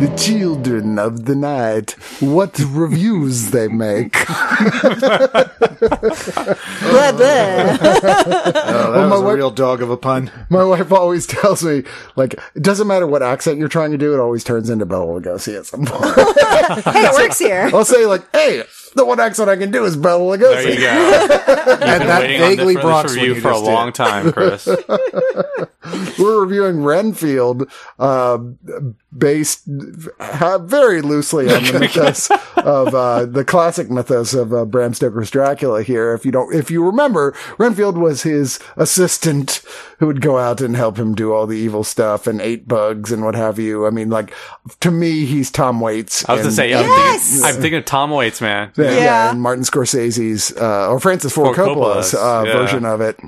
The children of the night, what reviews they make. Blah, blah. Oh, that my was a wife- real dog of a pun. My wife always tells me, like, it doesn't matter what accent you're trying to do, it always turns into Bela Lugosi at some point. hey, it works here. I'll say, like, hey, the one accent I can do is Bela There you go. You've been that waiting on vaguely this, for Bronx this one review you for a just did. long time, Chris. We're reviewing Renfield, uh, based uh, very loosely on the mythos of uh, the classic mythos of uh, Bram Stoker's Dracula. Here, if you don't, if you remember, Renfield was his assistant who would go out and help him do all the evil stuff and ate bugs and what have you. I mean, like to me, he's Tom Waits. I was and- to say, I'm, Yes! thinking, I'm thinking of Tom Waits, man. Yeah, yeah, Yeah. and Martin Scorsese's uh, or Francis Ford Ford Coppola's Coppola's, uh, yeah. version of it.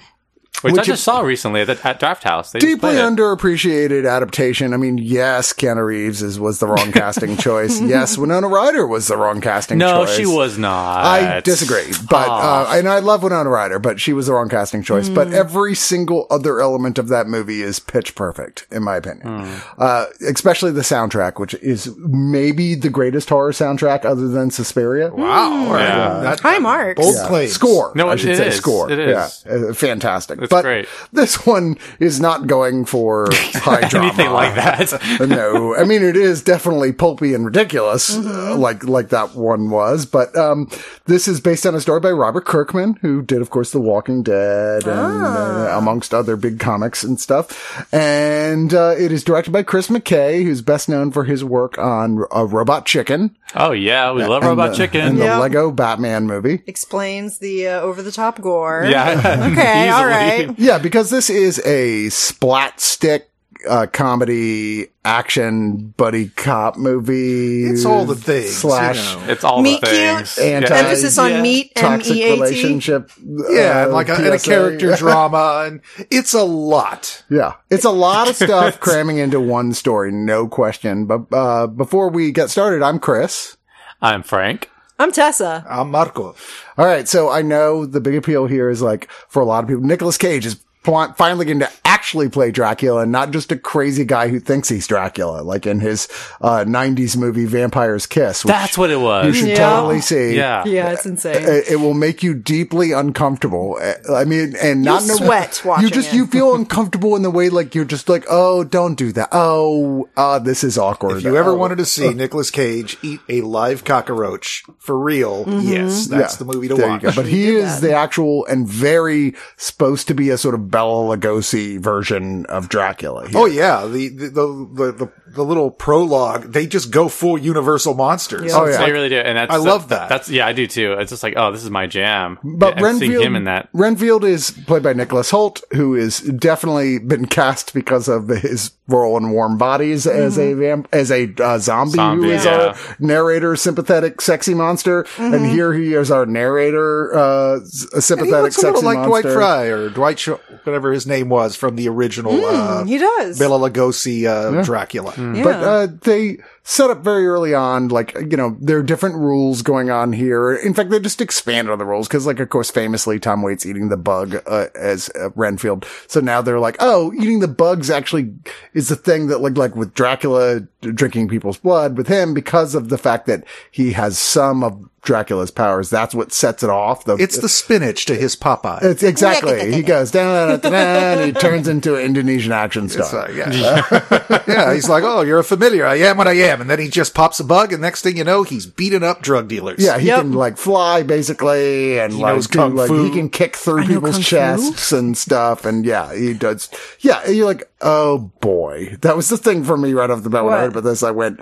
Which, Which I just saw recently at, at Draft House. They deeply underappreciated adaptation. I mean, yes, Keanu Reeves is, was the wrong casting choice. Yes, Winona Ryder was the wrong casting choice. No, choice. she was not. I disagree, but Ah. uh, and I love Winona Ryder, but she was the wrong casting choice. Hmm. But every single other element of that movie is pitch perfect, in my opinion. Hmm. Uh, especially the soundtrack, which is maybe the greatest horror soundtrack other than Suspiria. Wow. All right. Yeah. That- High marks. Bold Yeah. claims. Score. No, I should it say is. score. It is. Yeah, uh, fantastic. It's but great. this one is not going for high drama. Anything like that. no, I mean it is definitely pulpy and ridiculous, uh, like like that one was. But um, this is based on a story by Robert Kirkman, who did, of course, The Walking Dead and uh, amongst other big comics and stuff. And uh, it is directed by Chris McKay, who's best known for his work on uh, Robot Chicken oh, yeah. We love Robot the- Chicken. and Yeah. the Lego Batman movie. Explains the uh, over the top gore. Yeah. Okay, all Easily. Right. Yeah, because this is a splat stick uh, comedy action buddy cop movie. It's all the things. slash you know. It's all Meat the things. cute. Anti- Yeah. Emphasis on Yeah. meat, M toxic A T. relationship. Yeah, uh, and like a, and a character drama, and it's a lot. Yeah, it's a lot of stuff cramming into one story, no question. But uh, before we get started, I'm Chris. I'm Frank. I'm Tessa. I'm Marco. All right, so I know the big appeal here is like for a lot of people, Nicolas Cage is finally getting to actually play Dracula and not just a crazy guy who thinks he's Dracula, like in his uh, '90s movie Vampire's Kiss. Which That's what it was. you should Yeah. totally see. Yeah. Yeah, it's insane. It, it will make you deeply uncomfortable. Uh, I mean, and not You'll know- sweat watching You just it. you feel uncomfortable in the way like you're just like, oh, don't do that. Oh, uh, this is awkward. If you ever Oh. wanted to see Nicolas Cage eat a live cockroach for real, yes, that's the movie to There watch. you go. But he is the actual and very supposed to be a sort of Bela Lugosi version of Dracula. here. Oh yeah, the the, the the the the little prologue, they just go full Universal monsters. Oh, yeah. They really do, and that's I love that. That's yeah, I do too. It's just like, oh, this is my jam. But and seeing Renfield, him in that. Renfield is played by Nicholas Hoult, who is definitely been cast because of his role in Warm Bodies as a vamp- as a uh, zombie, Zombie, who is yeah. our narrator, sympathetic, sexy monster, and here he is our narrator, uh, s- a And he sympathetic, sexy a little like monster. Dwight Frye or Dwight, Sch- whatever his name was from the original uh, he does. Bela Lugosi uh, Dracula. But uh, they set up very early on, like, you know, there are different rules going on here. In fact, they just expanded on the rules because, like, of course, famously, Tom Waits eating the bug, uh, as uh, Renfield. So now they're like, oh, eating the bugs actually is the thing that, like, like with Dracula drinking people's blood with him because of the fact that he has some of Dracula's powers. That's what sets it off. The, It's the spinach to his Popeye. it's exactly. he goes down, and he turns into an Indonesian action star. Like, yeah. yeah, he's like, oh, you're a familiar. I am what I am. And then he just pops a bug, and next thing you know, he's beating up drug dealers. Yeah, he Yep. can like fly basically, and like, knows do, kung like fu. he can kick through know people's kung fu. chests and stuff, and yeah, he does. Yeah, you're like, oh boy, that was the thing for me right off the bat when I heard about this. I went,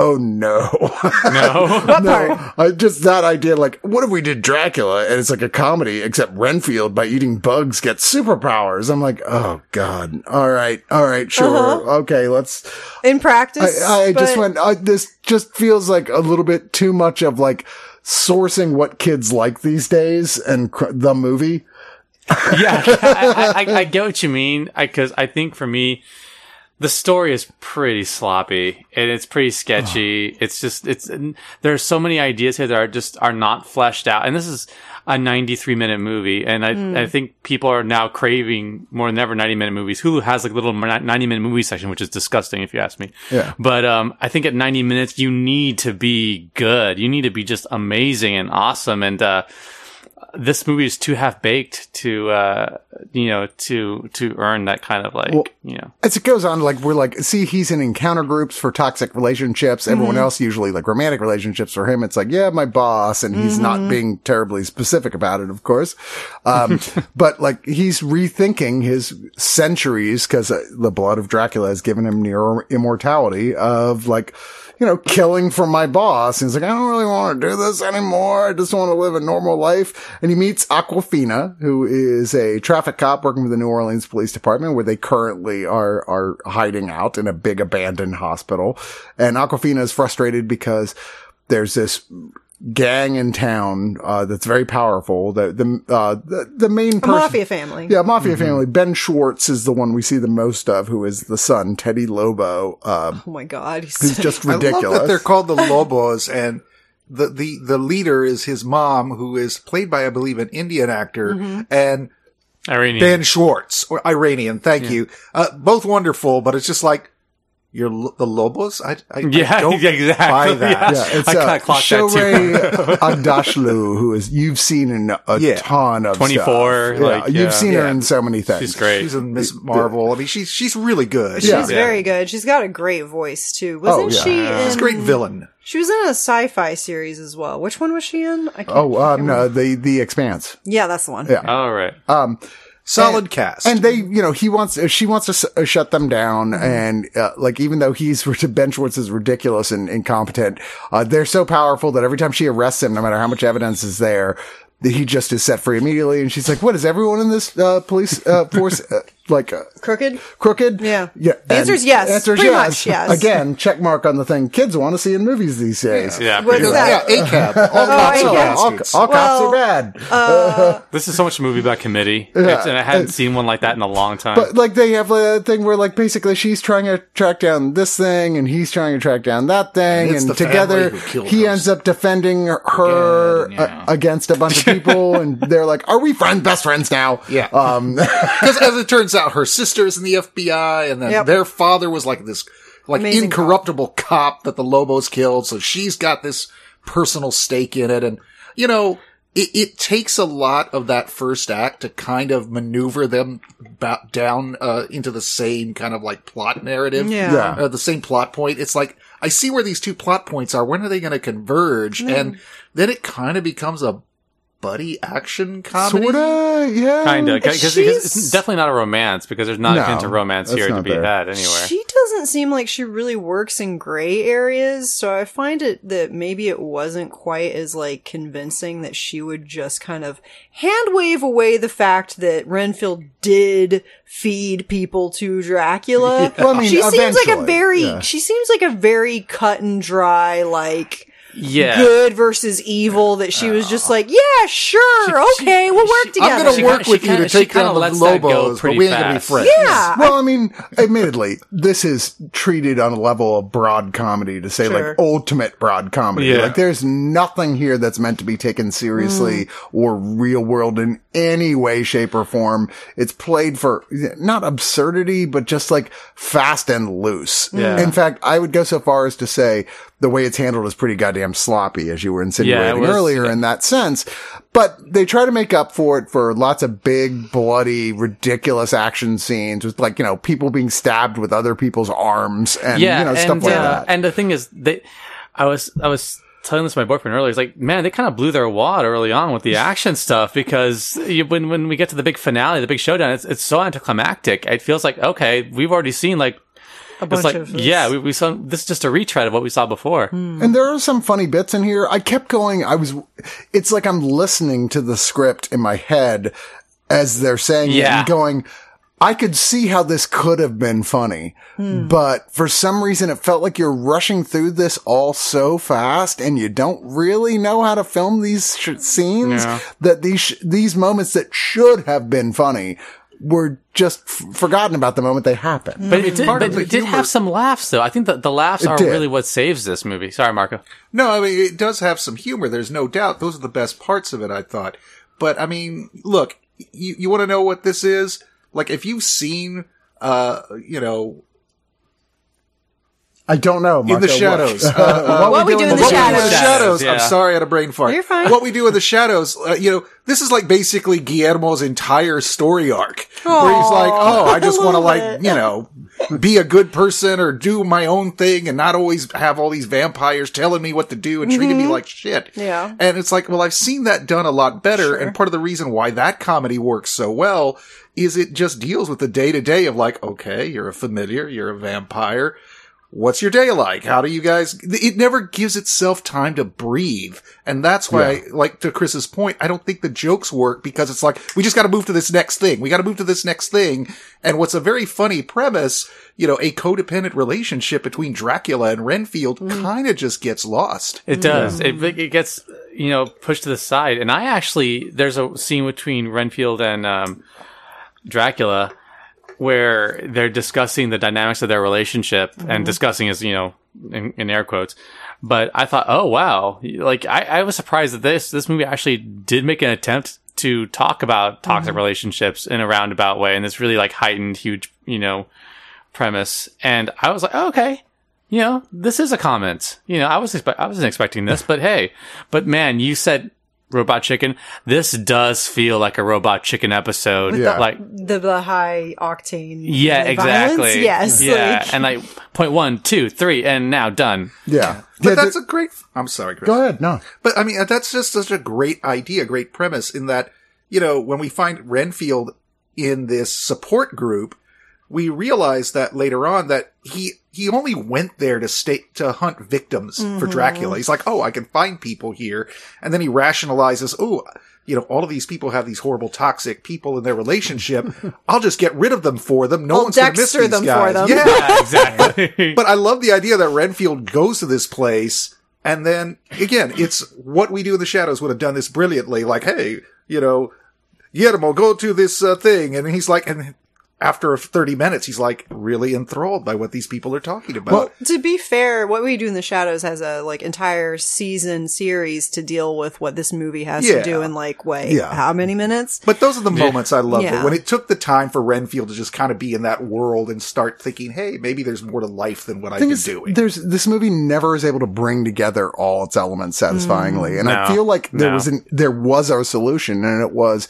oh no, No. What part? I just that idea, like, what if we did Dracula and it's like a comedy, except Renfield by eating bugs gets superpowers? I'm like, oh god, all right, all right, sure, Uh-huh. okay, let's. In practice, I, I just went, I, this just feels like a little bit too much of like sourcing what kids like these days and cr- the movie. yeah, I, I, I get what you mean. Because I, think for me, the story is pretty sloppy and it's pretty sketchy. It's just it's there are so many ideas here that are just are not fleshed out. And this is a 93 minute movie, and I I think people are now craving more than ever 90 minute movies. Hulu has like a little 90 minute movie section, which is disgusting if you ask me. Yeah. But um, I think at 90 minutes you need to be good. You need to be just amazing and awesome and. uh this movie is too half baked to uh you know to to earn that kind of like Well, you know As it goes on, like we're like, see, he's in encounter groups for toxic relationships. Everyone else usually like romantic relationships. For him, it's like, yeah, my boss, and he's not being terribly specific about it, of course. Um, but like he's rethinking his centuries because uh, the blood of Dracula has given him near immortality of like. You know, killing for my boss. He's like, I don't really want to do this anymore. I just want to live a normal life. And he meets Awkwafina, who is a traffic cop working with the New Orleans Police Department, where they currently are are hiding out in a big abandoned hospital. And Awkwafina is frustrated because there's this gang in town uh, that's very powerful. The the uh, the, the main a person, mafia family. yeah, mafia family. Ben Schwartz is the one we see the most of, who is the son, Teddy Lobo. Um, Oh my god, he's, who's just I ridiculous. love that they're called the Lobos, and the, the, the leader is his mom, who is played by, I believe, an Indian actor, Mm-hmm. and Iranian. Ben Schwartz, or Iranian, thank you. Uh, both wonderful, but it's just like, you're lo- the Lobos? I, I, Yeah, I don't yeah, exactly. buy that. Yeah, it's I uh, kinda clocked that too. Shohreh Aghdashloo, who is you've seen in a Yeah. ton of 24. Yeah, like, you've yeah. seen her in so many things. She's great. She's in Miss Marvel. I mean, she's, she's really good. she's Yeah. very good. She's got a great voice too. Wasn't Oh, yeah. she? She's a great villain. She was in a sci-fi series as well. Which one was she in? I can't, Oh, um, no, the the Expanse, yeah, that's the one. Yeah. All right. Solid cast. and they, you know, he wants, uh, she wants to s- uh, shut them down, Mm-hmm. and uh, like even though he's Ben Schwartz is ridiculous and incompetent, uh, they're so powerful that every time she arrests him, no matter how much evidence is there, he just is set free immediately. And she's like, "What is everyone in this uh, police uh, force uh, like?" Uh, Crooked. crooked? Yeah. Yeah. The answer is yes. Answer is yes. much yes. Again, check mark on the thing kids want to see in movies these days. Yeah. What's much. that? yeah, ACAB. All Oh, cops are ACAB. All, bastards. all cops are bad. This is so much a movie about committee, It's- and I hadn't seen one like that in a long time. But like they have a thing where like basically she's trying to track down this thing and he's trying to track down that thing And and, together family who killed he us. ends up defending her Again, yeah. uh, against a bunch of people and they're like, "Are we friends, best friends now?" Yeah. Um, Because as it turns out, her sister's in the FBI, and then Yep. their father was like this, like Amazing incorruptible cop. that the Lobos killed. So she's got this personal stake in it, and you know, it, it takes a lot of that first act to kind of maneuver them ba- down uh, into the same kind of like plot narrative. Yeah. Yeah. uh, the same plot point. It's like I see where these two plot points are. When are they going to converge? And then it kind of becomes a buddy action comedy. sorta, yeah. Kinda, because it's definitely not a romance because there's not No, a hint of romance here to be there. had anywhere. She doesn't seem like she really works in gray areas, so I find it that maybe it wasn't quite as like convincing that she would just kind of hand wave away the fact that Renfield did feed people to Dracula. Well, I mean, she seems like a very yeah. she seems like a very cut and dry like Yeah. good versus evil that she was just like, yeah, sure, she- okay, we'll work she- I'm gonna work kinda- with you to kinda- she take kinda down the lets that go Lobos, but pretty we ain't going to be fast. friends. yeah. Well, I mean, admittedly, this is treated on a level of broad comedy to say Sure. like ultimate broad comedy. Yeah. Like there's nothing here that's meant to be taken seriously mm. or real world in any way, shape or form. It's played for not absurdity, but just like fast and loose. Yeah. In fact, I would go so far as to say the way it's handled is pretty goddamn sloppy, as you were insinuating was- earlier in that sense. But they try to make up for it for lots of big, bloody, ridiculous action scenes with like, you know, people being stabbed with other people's arms and, yeah, you know, and, stuff like uh, that. And the thing is, they, I was, I was telling this to my boyfriend earlier. He's like, man, they kind of blew their wad early on with the action stuff because you, when when we get to the big finale, the big showdown, it's it's so anticlimactic. It feels like okay, we've already seen like. A bunch It's like, of this. yeah, we, we saw this is just a retread of what we saw before. Hmm. And there are some funny bits in here. I kept going. I was, it's like I'm listening to the script in my head as they're saying it Yeah. and going, I could see how this could have been funny, hmm. but for some reason it felt like you're rushing through this all so fast and you don't really know how to film these sh- scenes Yeah. that these, sh- these moments that should have been funny were just f- forgotten about the moment they happened. But it did, but it did humor- have some laughs though. I think that the laughs are did. really what saves this movie. Sorry, Marco. No, I mean, it does have some humor. There's no doubt. Those are the best parts of it, I thought. But I mean, look, you, you want to know what this is? Like, if you've seen, uh, you know, I don't know. in the what- shadows, uh, uh, What we do in the what we do in the shadows. shadows. Yeah. I'm sorry, I had a brain fart. You're fine. What we do in the shadows, uh, you know, this is like basically Guillermo's entire story arc, where he's like, "Oh, I just want to like, it. you know, be a good person or do my own thing and not always have all these vampires telling me what to do and treating me like shit." Mm-hmm. Yeah. and it's like, well, I've seen that done a lot better, and part of the reason why that comedy works so well is it just deals with the day to day of like, okay, you're a familiar, you're a vampire what's your day like? How do you guys, it never gives itself time to breathe. And that's why, I, like to Chris's point, I don't think the jokes work because it's like, we just got to move to this next thing. We got to move to this next thing. And what's a very funny premise, you know, a codependent relationship between Dracula and Renfield kind of just gets lost. It does. It, it gets you know pushed to the side, and I actually there's a scene between Renfield and um, Dracula where they're discussing the dynamics of their relationship, and mm-hmm. discussing is you know in, in air quotes. But I thought, oh wow, like I, I was surprised that this this movie actually did make an attempt to talk about toxic mm-hmm. relationships in a roundabout way, and this really like heightened, huge, you know, premise. And I was like, oh, okay, you know, this is a comment. You know, I was expe- I wasn't expecting this, but hey, but man, you said Robot Chicken. This does feel like a Robot Chicken episode. Yeah. Like, the, the high octane. yeah, violence. exactly. Yes. Yeah. like- and like point one, two, three, and now done. Yeah. But Yeah, that's th- a great, I'm sorry, Chris. go ahead. No. But I mean, uh, that's just such a great idea, great premise in that, you know, when we find Renfield in this support group, we realize that later on that he, he only went there to stay, to hunt victims for Dracula. He's like, oh, I can find people here. And then he rationalizes, oh, you know, all of these people have these horrible toxic people in their relationship. I'll just get rid of them for them. No I'll one's going to miss these them for guys. them. Yeah. Yeah, exactly. But I love the idea that Renfield goes to this place and then again, it's what we do in the shadows would have done this brilliantly. Like, hey, you know, Guillermo, go to this uh, thing. And he's like, and after 30 minutes, he's like really enthralled by what these people are talking about. Well, to be fair, what we do in the shadows has a like entire season series to deal with what this movie has Yeah. to do in like wait Yeah. how many minutes? but those are the moments I love Yeah. it when it took the time for Renfield to just kind of be in that world and start thinking, hey, maybe there's more to life than what I've been is, doing. there's this movie never is able to bring together all its elements satisfyingly, and I mm. feel like there No. was an there was a solution, and it was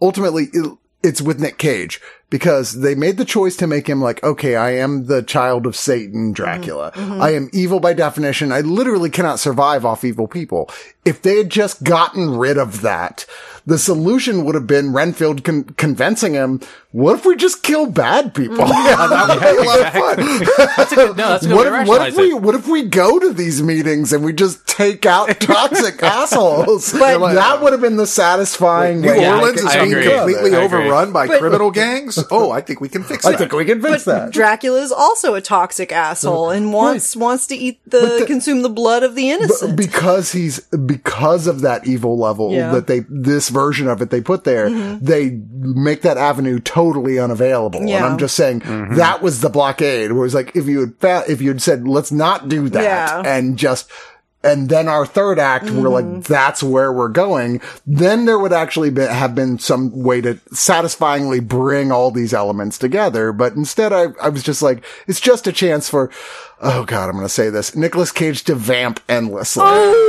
ultimately it, it's with Nick Cage because they made the choice to make him like, okay, I am the child of Satan, mm-hmm. Dracula. Mm-hmm. I am evil by definition. I literally cannot survive off evil people. If they had just gotten rid of that, the solution would have been Renfield con- convincing him, what if we just kill bad people? Mm-hmm. that would be a lot of fun. that's a good, no, that's a good What if, what if we it. what if we go to these meetings and we just take out toxic assholes? But- that would have been the satisfying New way. I Orleans could- is I being agree. completely overrun by But- criminal gangs. Oh, I think we can fix it. I that. think we can fix that. Dracula is also a toxic asshole and wants wants to eat the, the- consume the blood of the But innocent. because he's because of that evil level Yeah. that they this version of it they put there, mm-hmm. they make that avenue totally unavailable. And Yeah. I'm just saying mm-hmm. that was the blockade. Where it's like if you had fa- if you had said let's not do that Yeah. and just and then our third act, we're like, mm-hmm. that's where we're going. Then there would actually be, have been some way to satisfyingly bring all these elements together. But instead, I, I was just like, it's just a chance for, oh God, I'm going to say this, Nicolas Cage to vamp endlessly. Oh.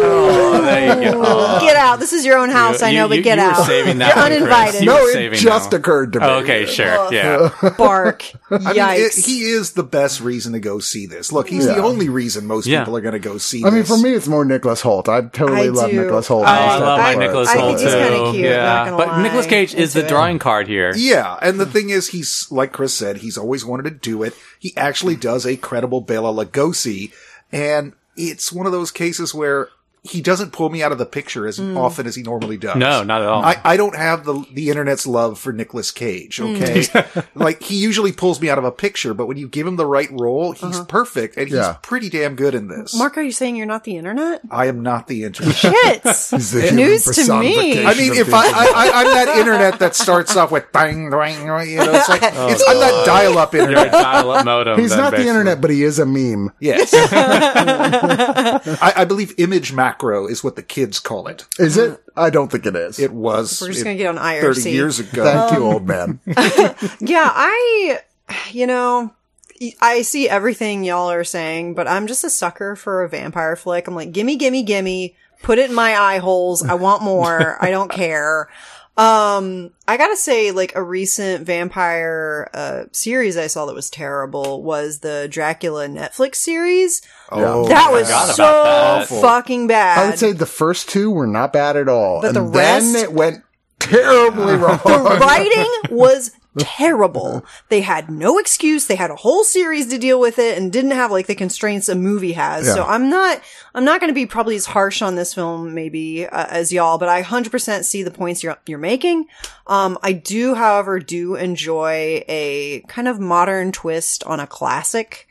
oh, there you go. get out. This is your own house. I You- know, but you- get you were out. saving that You're one, Chris. uninvited. You no, were it saving just that one. occurred to me. Oh, okay, sure. Yeah. Bark. I mean, Yikes. it, he is the best reason to go see this. Look, he's Yeah. the only reason most Yeah. people are going to go see I mean, for me, it's more Nicholas Hoult. I totally I love do. Nicholas Hoult. Oh, I as love my part. Nicholas I Holt think too. kinda cute, yeah, not but lie. Nicolas Cage is the drawing card here. Yeah, and the thing is, he's like Chris said, he's always wanted to do it. He actually does a credible Bela Lugosi, and it's one of those cases where he doesn't pull me out of the picture as Hmm. often as he normally does. No, not at all. I, I don't have the the internet's love for Nicolas Cage. Hmm. Okay, like he usually pulls me out of a picture, but when you give him the right role, he's Uh-huh. perfect, and he's pretty damn good in this. Mark, are you saying you're not the internet? I am not the internet. Shit. He's the News to me. I mean, if I, people. I, I I'm that internet that starts off with bang, bang, you know, it's like it's I'm that dial-up You're a internet. dial-up modem. He's then, not the internet, but he is a meme. Yes, I, I believe image macro is what the kids call it. Is it? I don't think it is. It was. We're just it- gonna get on IRC. thirty years ago. Thank you, um, old man. Yeah, I, you know, I see everything y'all are saying, but I'm just a sucker for a vampire flick. I'm like, gimme, gimme, gimme. Put it in my eye holes. I want more. I don't care. Um, I gotta say, like a recent vampire uh series I saw that was terrible was the Dracula Netflix series. Oh, that was forgot so that. fucking bad. I would say the first two were not bad at all. But and the rest- then it went terribly wrong. the writing was terrible. They had no excuse. They had a whole series to deal with it and didn't have like the constraints a movie has. So I'm not, I'm not going to be probably as harsh on this film maybe uh, as y'all, but I 100% see the points you're, you're making. Um, I do, however, do enjoy a kind of modern twist on a classic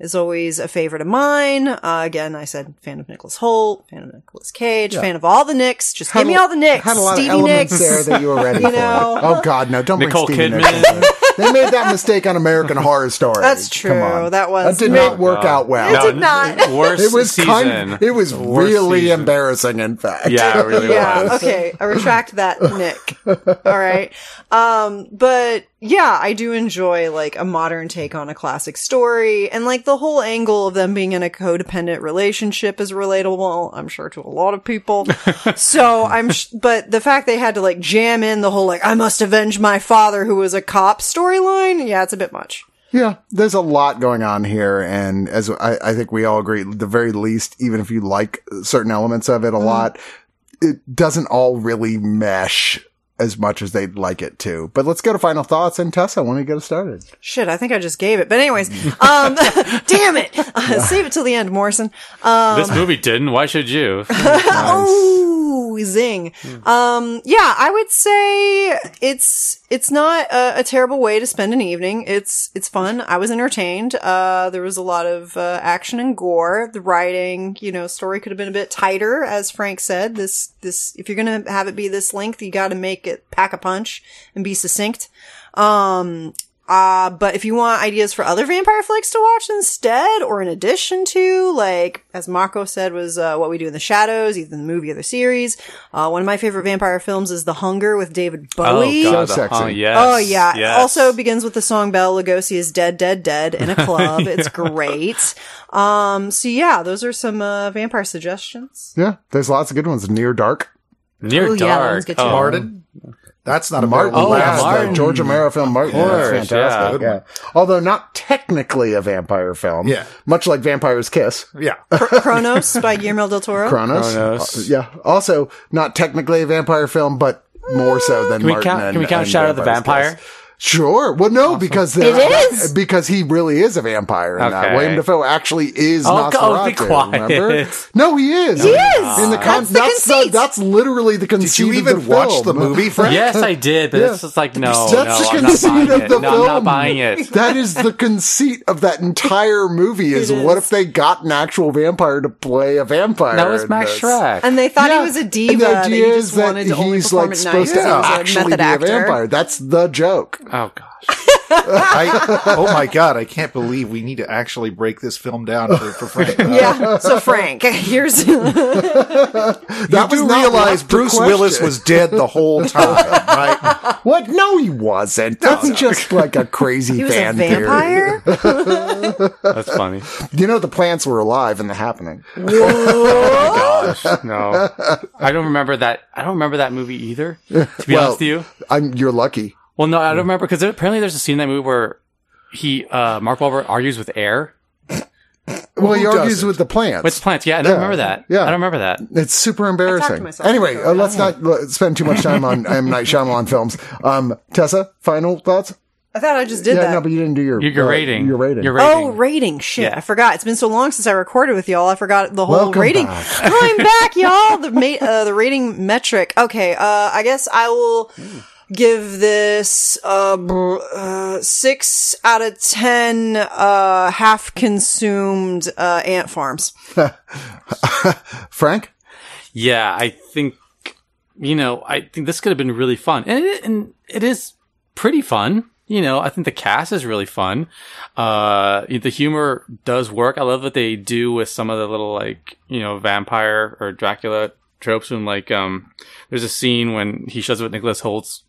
is always a favorite of mine. Uh, again, I said fan of Nicholas Hoult, fan of Nicolas Cage, fan of all the Nicks. Just give me all the Nicks. Had a lot Stevie of elements Nicks. there that you were ready You for. know? Oh God, no! Don't Nicole bring Stevie Kidman. Nicks into it. They made that mistake on American Horror Story. That's true. Come true. on. That was that did not- not work out well. It did not. Worst It was season. kind. It was Worst really season. embarrassing. In fact, Yeah, it really yeah. was. Okay. I retract that, Nick. All right. Um, but yeah, I do enjoy like a modern take on a classic story and like the whole angle of them being in a codependent relationship is relatable, I'm sure to a lot of people. so I'm, sh- but the fact they had to like jam in the whole like, I must avenge my father who was a cop storyline. Yeah, it's a bit much. Yeah, there's a lot going on here, and as I, I think we all agree, the very least, even if you like certain elements of it a lot, it doesn't all really mesh as much as they'd like it to. But let's go to final thoughts, and Tessa, when we get us started. Shit, I think I just gave it. But anyways, um, damn it. save it till the end, Morrison. Um, this movie didn't. Why should you? Oh, zing. Um, yeah, I would say it's, it's not a, a terrible way to spend an evening. It's, it's fun. I was entertained. Uh, there was a lot of, uh, action and gore. The writing, you know, story could have been a bit tighter, as Frank said. This, this, if you're gonna have it be this length, you gotta make it pack a punch and be succinct. Um, uh, but if you want ideas for other vampire flicks to watch instead, or in addition to, like, as Marco said, was, uh, What We Do in the Shadows, either the movie or the series. Uh, one of my favorite vampire films is The Hunger with David Bowie. Oh, God. So sexy. Oh, yes. Oh yeah. Yes. Also begins with the song Bela Lugosi is dead, dead, dead in a club. it's great. Um, so yeah, those are some, uh, vampire suggestions. Yeah, there's lots of good ones. Near Dark, Near Oh, yeah, that one's dark. good too. Martin. That's not a Martin. Martin. Oh, yeah, the George Romero film Martin. Of That's fantastic. yeah. Yeah. Although not technically a vampire film. Yeah. Much like Vampire's Kiss. Yeah. Cronos by Guillermo del Toro. Cronos. Cronos. Uh, yeah. Also, not technically a vampire film, but more so than Can we Martin count? and- Can we count and Shadow of the Vampire? Kiss. Sure. Well, no, because uh, It is? because he really is a vampire in that. Okay. William Dafoe actually is Oh, Nosferatu. oh, be quiet. Remember? No, he is. He is. In the con- That's the that's conceit. that's literally the conceit. Did you of even the watch film. the movie, Frank? Yes, I did, but Yeah. it's just like no, That's no, the not conceit buying of it. the No, I'm not buying it. That is the conceit of that entire movie. Is, It what is. if they got an actual vampire to play a vampire? That was in Max this? Schreck. And they thought Yeah, he was a and diva the that idea he is just that wanted to only he's like supposed to he was a actually be a vampire. That's the joke. Oh gosh. I, oh my god, I can't believe we need to actually break this film down for, for Frank. Yeah. So Frank, here's That You was do not realize Bruce question. Willis was dead the whole time, right? What? No, he wasn't. That's just like a crazy he was a fan theory. vampire. That's funny. You know, the plants were alive in the happening. Oh gosh, no. I don't remember that. I don't remember that movie either. To be Well, honest with you. I'm, you're lucky. Well, no, I don't remember because apparently there's a scene in that movie where he, uh, Mark Wahlberg argues with air. Well, he argues doesn't? with the plants. With plants. Yeah, I don't remember that. yeah. I don't remember that. It's super embarrassing. myself Anyway, uh, let's not spend too much time on M Night Shyamalan films. Um, Tessa, final thoughts? I thought I just did yeah, that. no, but you didn't do your Your, your uh, rating. Your rating. Your rating. Oh, rating. Shit. Yeah. I forgot. It's been so long since I recorded with y'all. I forgot the whole Welcome rating. back. I'm back, y'all. The ma- uh, the rating metric. Okay. Uh, I guess I will give this, uh, br- uh, six out of ten, uh, half consumed, uh, ant farms. Frank? Yeah, I think you know, I think this could have been really fun, and it, and it is pretty fun. You know, I think the cast is really fun. Uh, the humor does work. I love what they do with some of the little like you know vampire or Dracula tropes. When like um, there's a scene when he shows up at Nicholas Hoult's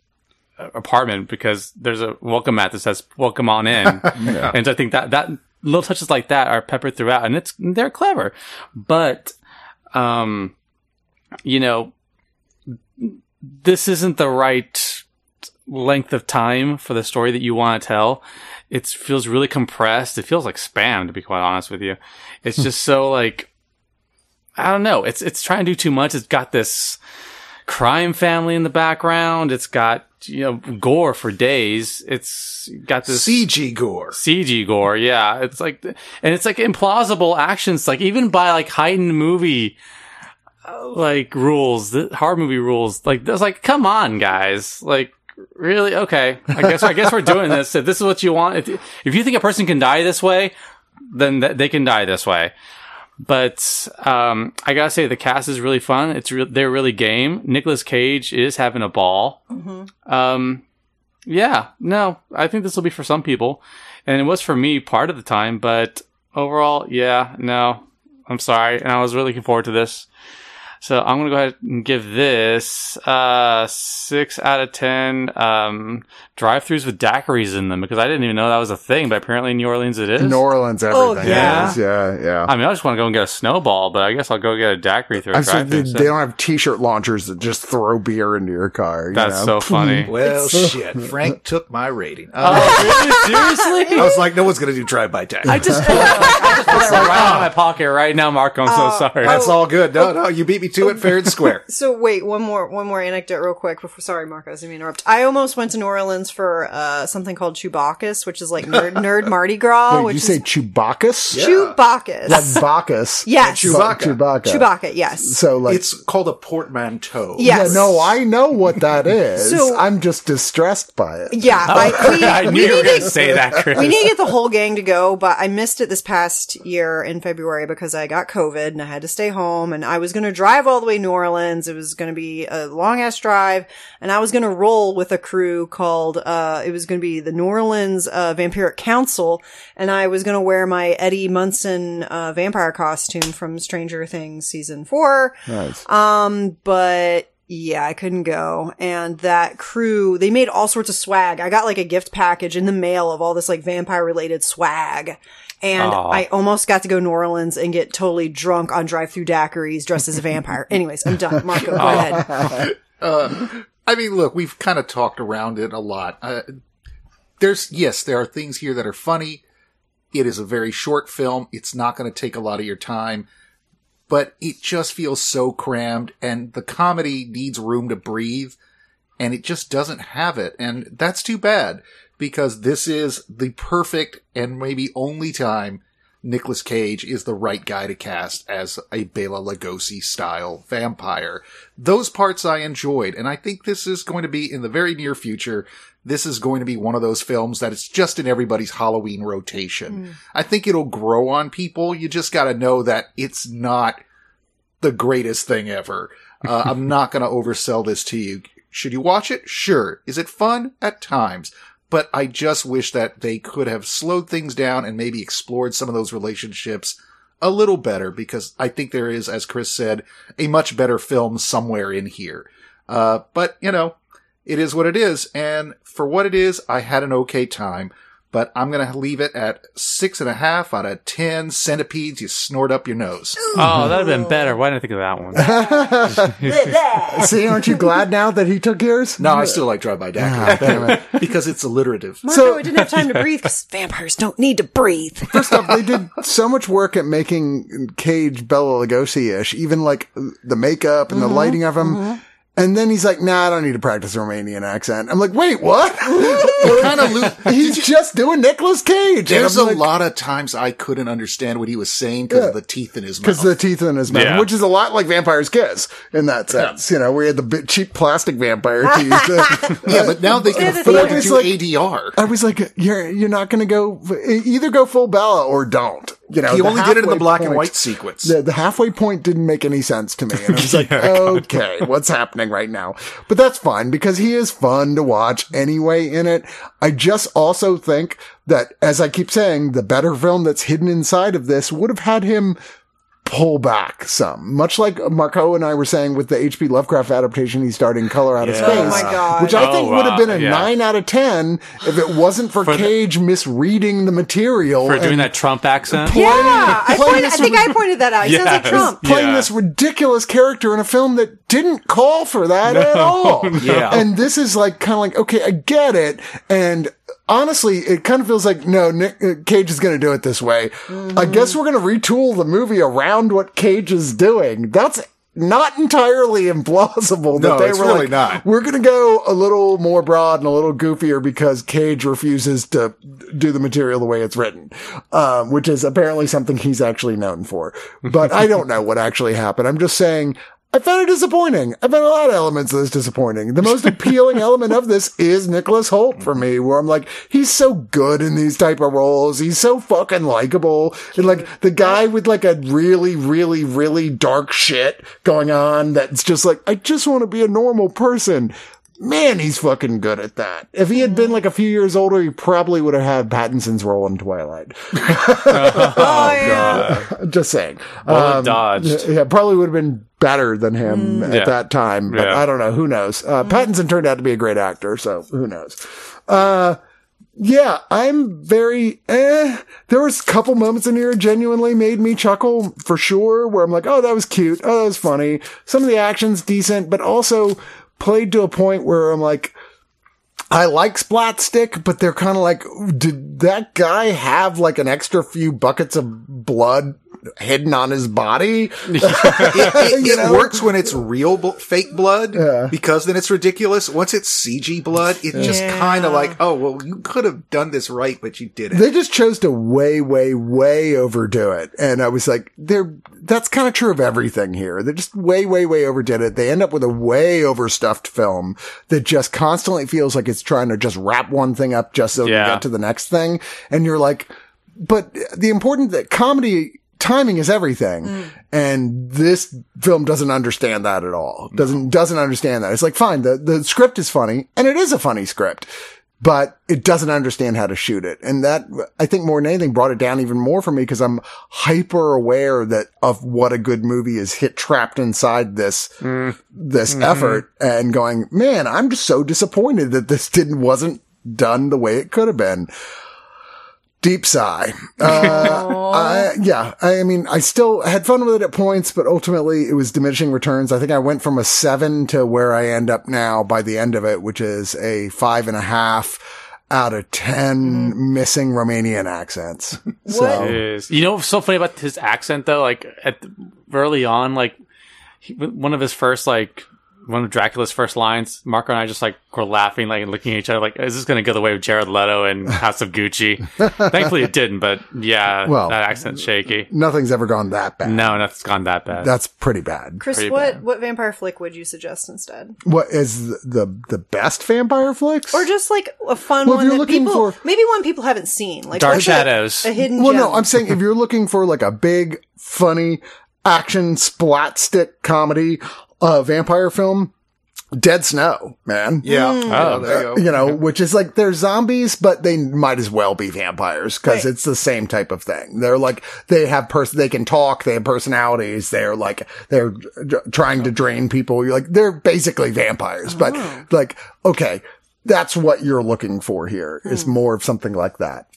apartment because there's a welcome mat that says "Welcome on in," and so I think that that little touches like that are peppered throughout, and it's they're clever, but um, you know, this isn't the right length of time for the story that you want to tell. It feels really compressed. It feels like spam, to be quite honest with you. It's just so like, I don't know. It's, it's trying to do too much. It's got this crime family in the background. It's got, you know, gore for days. It's got this CG gore. CG gore. Yeah, it's like, and it's like implausible actions. Like even by like heightened movie, like rules, the horror movie rules. Like there's like, come on, guys. Like really? Okay, I guess I guess we're doing this. If this is what you want, if if you think a person can die this way, then th- they can die this way. But um, I gotta say, the cast is really fun. It's re- they're really game. Nicolas Cage is having a ball. Um, yeah, no, I think this will be for some people, and it was for me part of the time. But overall, yeah, no, I'm sorry, and I was really looking forward to this. So I'm gonna go ahead and give this uh six out of ten um drive-throughs with daiquiris in them because I didn't even know that was a thing, but apparently in New Orleans it is. New Orleans, Oh, everything. yeah. is. Yeah, yeah. I mean, I just want to go and get a snowball, but I guess I'll go get a daiquiri through a I'm sorry, they, drive-through. they don't have t-shirt launchers that just throw beer into your car. you That's know? so funny. Well, shit. Frank took my rating. Uh, oh, really? Seriously? I was like, no one's going to do drive-by tech. I just, I just put it right out of my pocket right now, Mark. I'm so sorry. That's all good. No, no, you beat me to it fair and square. So wait, one more one more anecdote real quick before sorry Marcos, I didn't interrupt. I almost went to New Orleans for uh something called Chewbacchus, which is like nerd nerd Mardi Gras, Wait, which you is say Chewbacchus? Chewbacchus. Like Bacchus? yes. Chewbacca. Chewbacca. Chewbacca, yes. So like, It's called a portmanteau. Yes. yeah, no, I know what that is. So- I'm just distressed by it. Yeah, I, we, I we you were need going to- to say that, Chris. we need to get the whole gang to go, but I missed it this past year in February because I got COVID and I had to stay home and I was going to drive all the way to New Orleans. It was going to be a long ass drive and I was going to roll with a crew called, uh, it was going to be the New Orleans, uh, Vampiric Council and I was going to wear my Eddie Munson, uh, vampire costume from Stranger Things season four. Nice. Um, but yeah, I couldn't go. And that crew, they made all sorts of swag. I got like a gift package in the mail of all this like vampire related swag. And Aw. I almost got to go to New Orleans and get totally drunk on drive through daiquiris dressed as a vampire. Anyways, I'm done. Marco, go ahead. I mean, look, we've kind of talked around it a lot. Uh, there's, yes, there are things here that are funny. It is a very short film. It's not going to take a lot of your time, but it just feels so crammed and the comedy needs room to breathe. and it just doesn't have it. And that's too bad because this is the perfect and maybe only time Nicolas Cage is the right guy to cast as a Bela Lugosi style vampire. Those parts I enjoyed, and I think this is going to be in the very near future. This is going to be one of those films that it's just in everybody's Halloween rotation. I think it'll grow on people. You just got to know that it's not the greatest thing ever. Uh, I'm not going to oversell this to you. Should you watch it? Sure. Is it fun? At times. But I just wish that they could have slowed things down and maybe explored some of those relationships a little better because I think there is, as Chris said, a much better film somewhere in here. Uh, but you know, it is what it is. And for what it is, I had an okay time but I'm going to leave it at six and a half out of 10 centipedes you snort up your nose. Oh, that'd have been better. Why didn't I think of that one? See, aren't you glad now that he took yours? No, I still like Drive By Ah, damn Dac because it's alliterative. Marco, So- I didn't have time to breathe because vampires don't need to breathe. First off, they did so much work at making Cage Bela Lugosi-ish, even like the makeup and the lighting of him. And then he's like, nah, I don't need to practice a Romanian accent. I'm like, wait, what? kind of lo- he's just doing Nicolas Cage. There's And a I'm like, lot of times I couldn't understand what he was saying because of the teeth in his mouth. Because the teeth in his mouth, Yeah. which is a lot like Vampire's Kiss in that sense. You know, we had the big, cheap plastic vampire teeth. yeah, but now they can Yeah, the afford to thing- do like- ADR. I was like, you're you're not going to go either go full Bela or don't. You know, He only did it in the black and white sequence. The, the halfway point didn't make any sense to me, and I was like, okay, what's happening right now? But that's fine because he is fun to watch anyway. In it, I just also think that, as I keep saying, the better film that's hidden inside of this would have had him pull back some, much like Marco and I were saying with the H.P. Lovecraft adaptation he's starting, Color Out of Yeah. Space, Oh my God. which I Oh, think would have been a Yeah. nine out of ten if it wasn't for, For the- Cage misreading the material For doing that Trump accent? Playing- Yeah, I, playing pointed, I think with- I pointed that out. He sounds like Yes. Trump. playing Yeah. this ridiculous character in a film that didn't call for that at all. Yeah. And this is like kind of like, okay, I get it. And honestly, it kind of feels like, no, Nick uh, Cage is going to do it this way. I guess we're going to retool the movie around what Cage is doing. That's not entirely implausible that No, they it's were really like, not. we're going to go a little more broad and a little goofier because Cage refuses to do the material the way it's written, um, which is apparently something he's actually known for. But I don't know what actually happened. I'm just saying. I found it disappointing. I found a lot of elements of this disappointing. The most appealing element of this is Nicholas Hoult for me, where I'm like, he's so good in these type of roles. He's so fucking likable. And like the guy with like a really, really, really dark shit going on that's just like, I just want to be a normal person. Man, he's fucking good at that. If he had been like a few years older, he probably would have had Pattinson's role in Twilight. Oh, yeah. Just saying. Well dodged. Yeah, probably would have been better than him at Yeah. that time. But Yeah. I don't know. Who knows? Uh, Pattinson turned out to be a great actor, so who knows? Uh, yeah, I'm very, eh. There was a couple moments in here genuinely made me chuckle for sure, where I'm like, oh, that was cute. Oh, that was funny. Some of the action's decent, but also played to a point where I'm like, I like Splatstick, but they're kind of like, did that guy have like an extra few buckets of blood hidden on his body? it, You it works when it's real bl- fake blood because then it's ridiculous. Once it's CG blood, it just kind of like, oh, well, you could have done this right, but you didn't. They just chose to way, way, way overdo it. And I was like, they're, that's kind of true of everything here. They just way, way, way overdid it. They end up with a way overstuffed film that just constantly feels like it's trying to just wrap one thing up just so Yeah. you get to the next thing. And you're like, but the important that comedy timing is everything. Mm. And this film doesn't understand that at all. Doesn't, doesn't understand that. It's like, fine, the, the script is funny and it is a funny script, but it doesn't understand how to shoot it. And that, I think more than anything brought it down even more for me because I'm hyper aware that of what a good movie is hit trapped inside this, mm. this mm-hmm. effort and going, man, I'm just so disappointed that this didn't, wasn't done the way it could have been. Deep sigh. Uh, I, yeah, I mean, I still had fun with it at points, but ultimately it was diminishing returns. I think I went from a seven to where I end up now by the end of it, which is a five and a half out of 10 missing Romanian accents. So, is. You know what's so funny about his accent though? Like at early on, like he, one of his first like one of Dracula's first lines, Marco and I just like were laughing, like and looking at each other, like, "Is this going to go the way of Jared Leto and House of Gucci?" Thankfully, it didn't. But yeah, Well- that accent's shaky. Nothing's ever gone that bad. No, nothing's gone that bad. That's pretty bad. Chris, Pretty what bad. what vampire flick would you suggest instead? What is the the, the best vampire flicks? Or just like a fun Well, if one you're that looking people for- maybe one people haven't seen, like Dark what's a- Shadows. a, hidden well, gem. no, I'm saying if you're looking for like a big, funny action splat stick comedy, uh, vampire film, Dead Snow, man. Yeah. Oh. Yeah, there you go. You know, which is like they're zombies, but they might as well be vampires because Right. it's the same type of thing. They're like they have person, they can talk, they have personalities. They're like they're d- trying to drain people. You're like they're basically vampires, but like okay, that's what you're looking for here is more of something like that.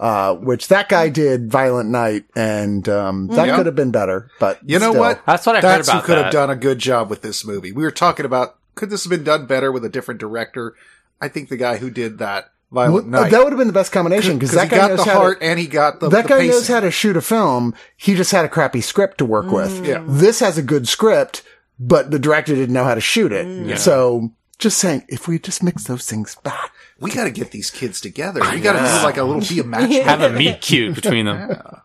Uh, which that guy did Violent Night, and um, that Yeah. could have been better. But You know still. what? That's what I heard That's about who could that. have done a good job with this movie. We were talking about could this have been done better with a different director? I think the guy who did that Violent Well, Night. that would have been the best combination because that he guy got knows the how heart to, and he got the that the guy pacing. knows how to shoot a film. He just had a crappy script to work with. Yeah. This has a good script, but the director didn't know how to shoot it. So just saying, if we just mix those things back, We got to get these kids together. We got to do like a little be a match. Have a meet cute between them.